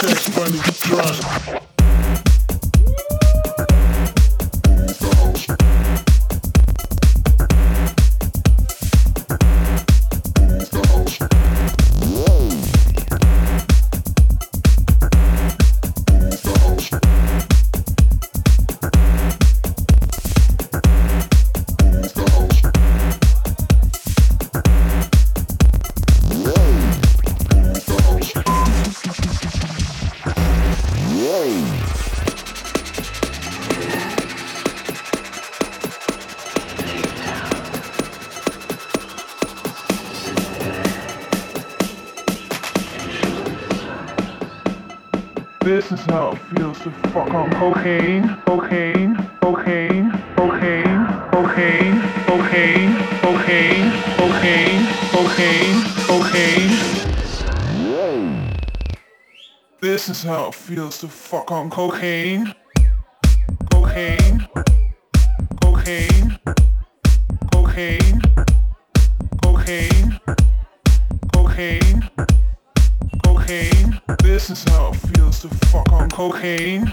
This is how it feels to fuck on cocaine. Cocaine. Cocaine. Cocaine. Cocaine. Cocaine. Cocaine. This is how it feels to fuck on cocaine.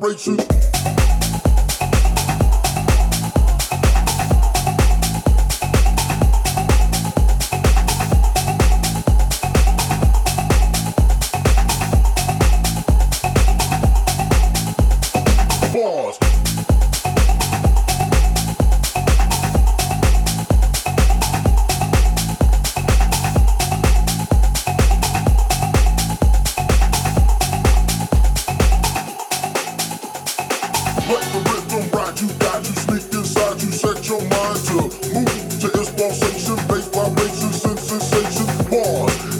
vibration.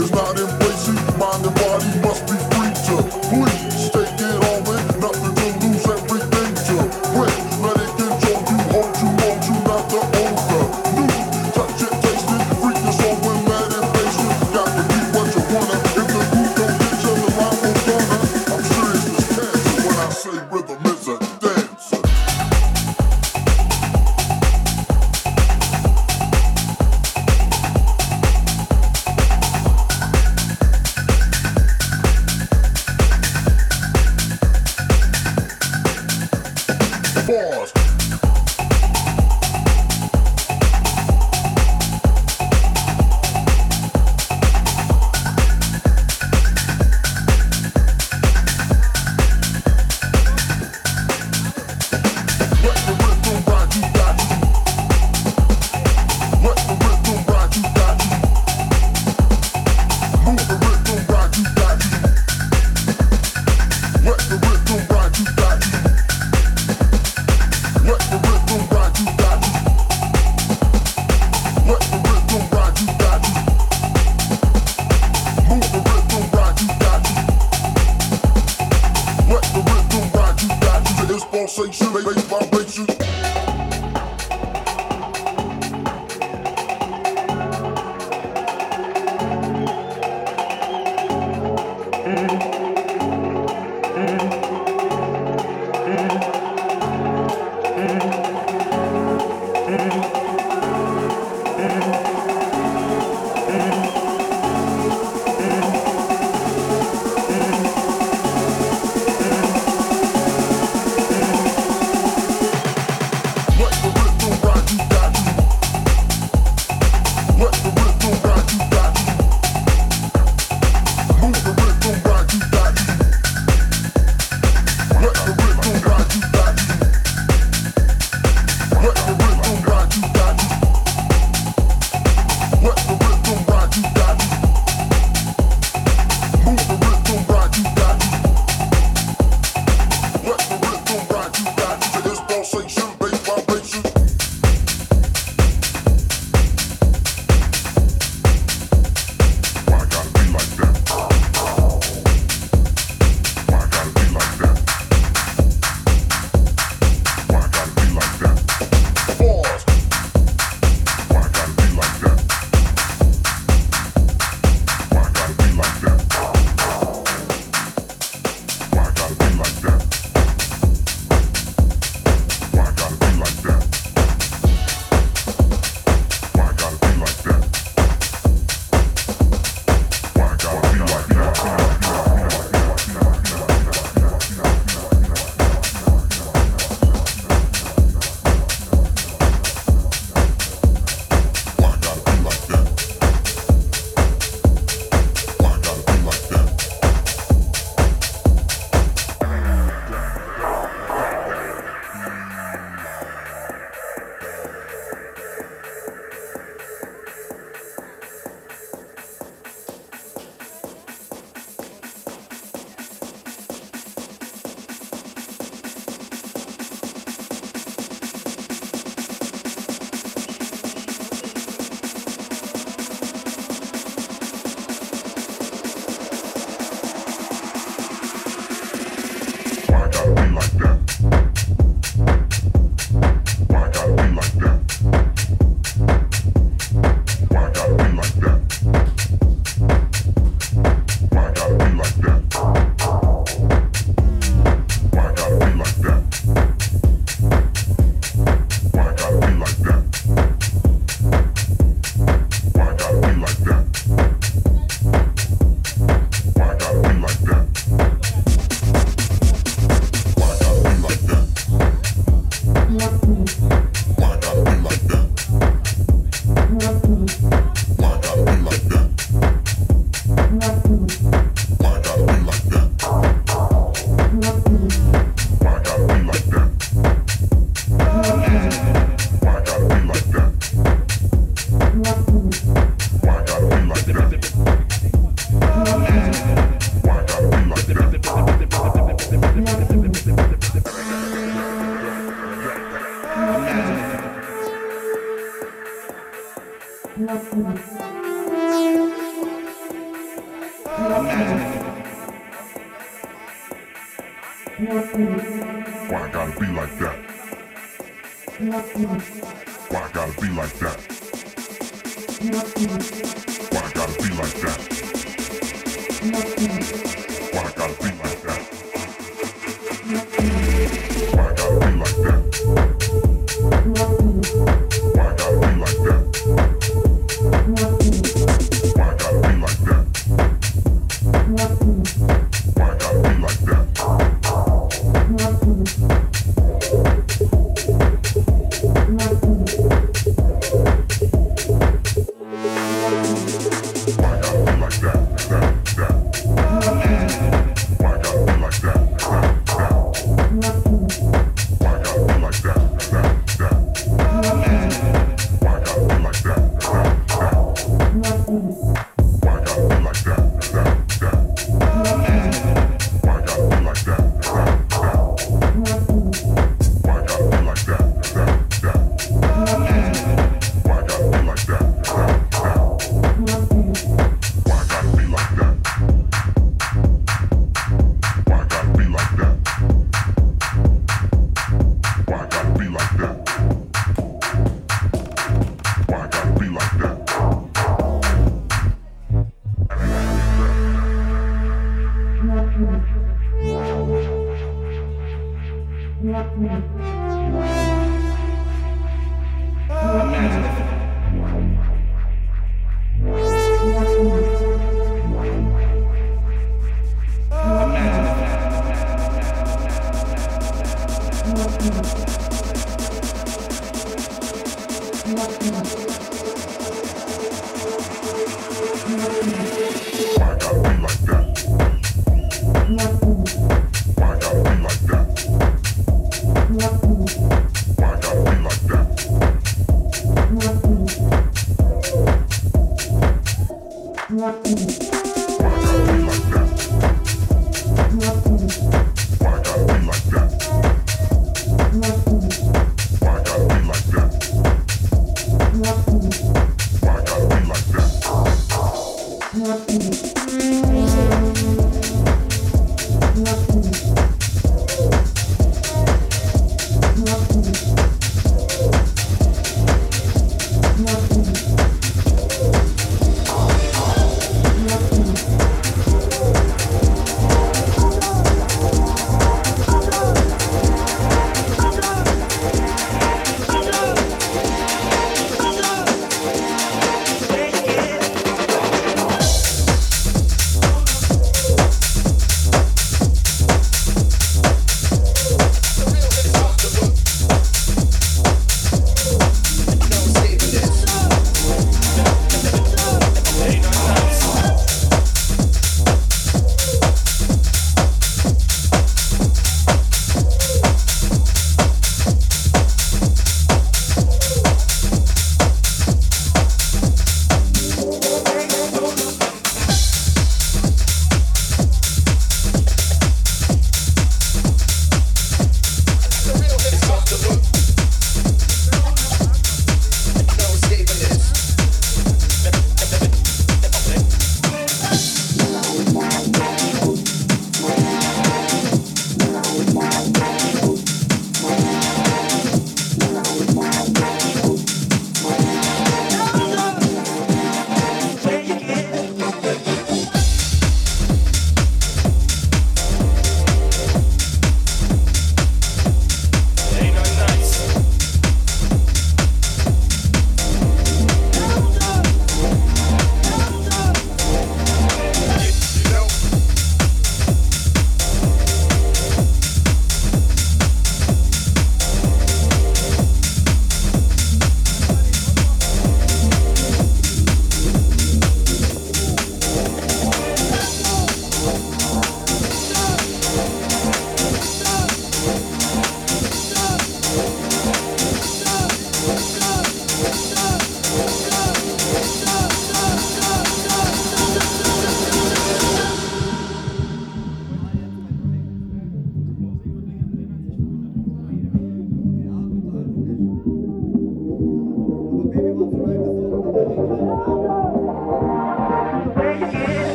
It's not embracing mind and body.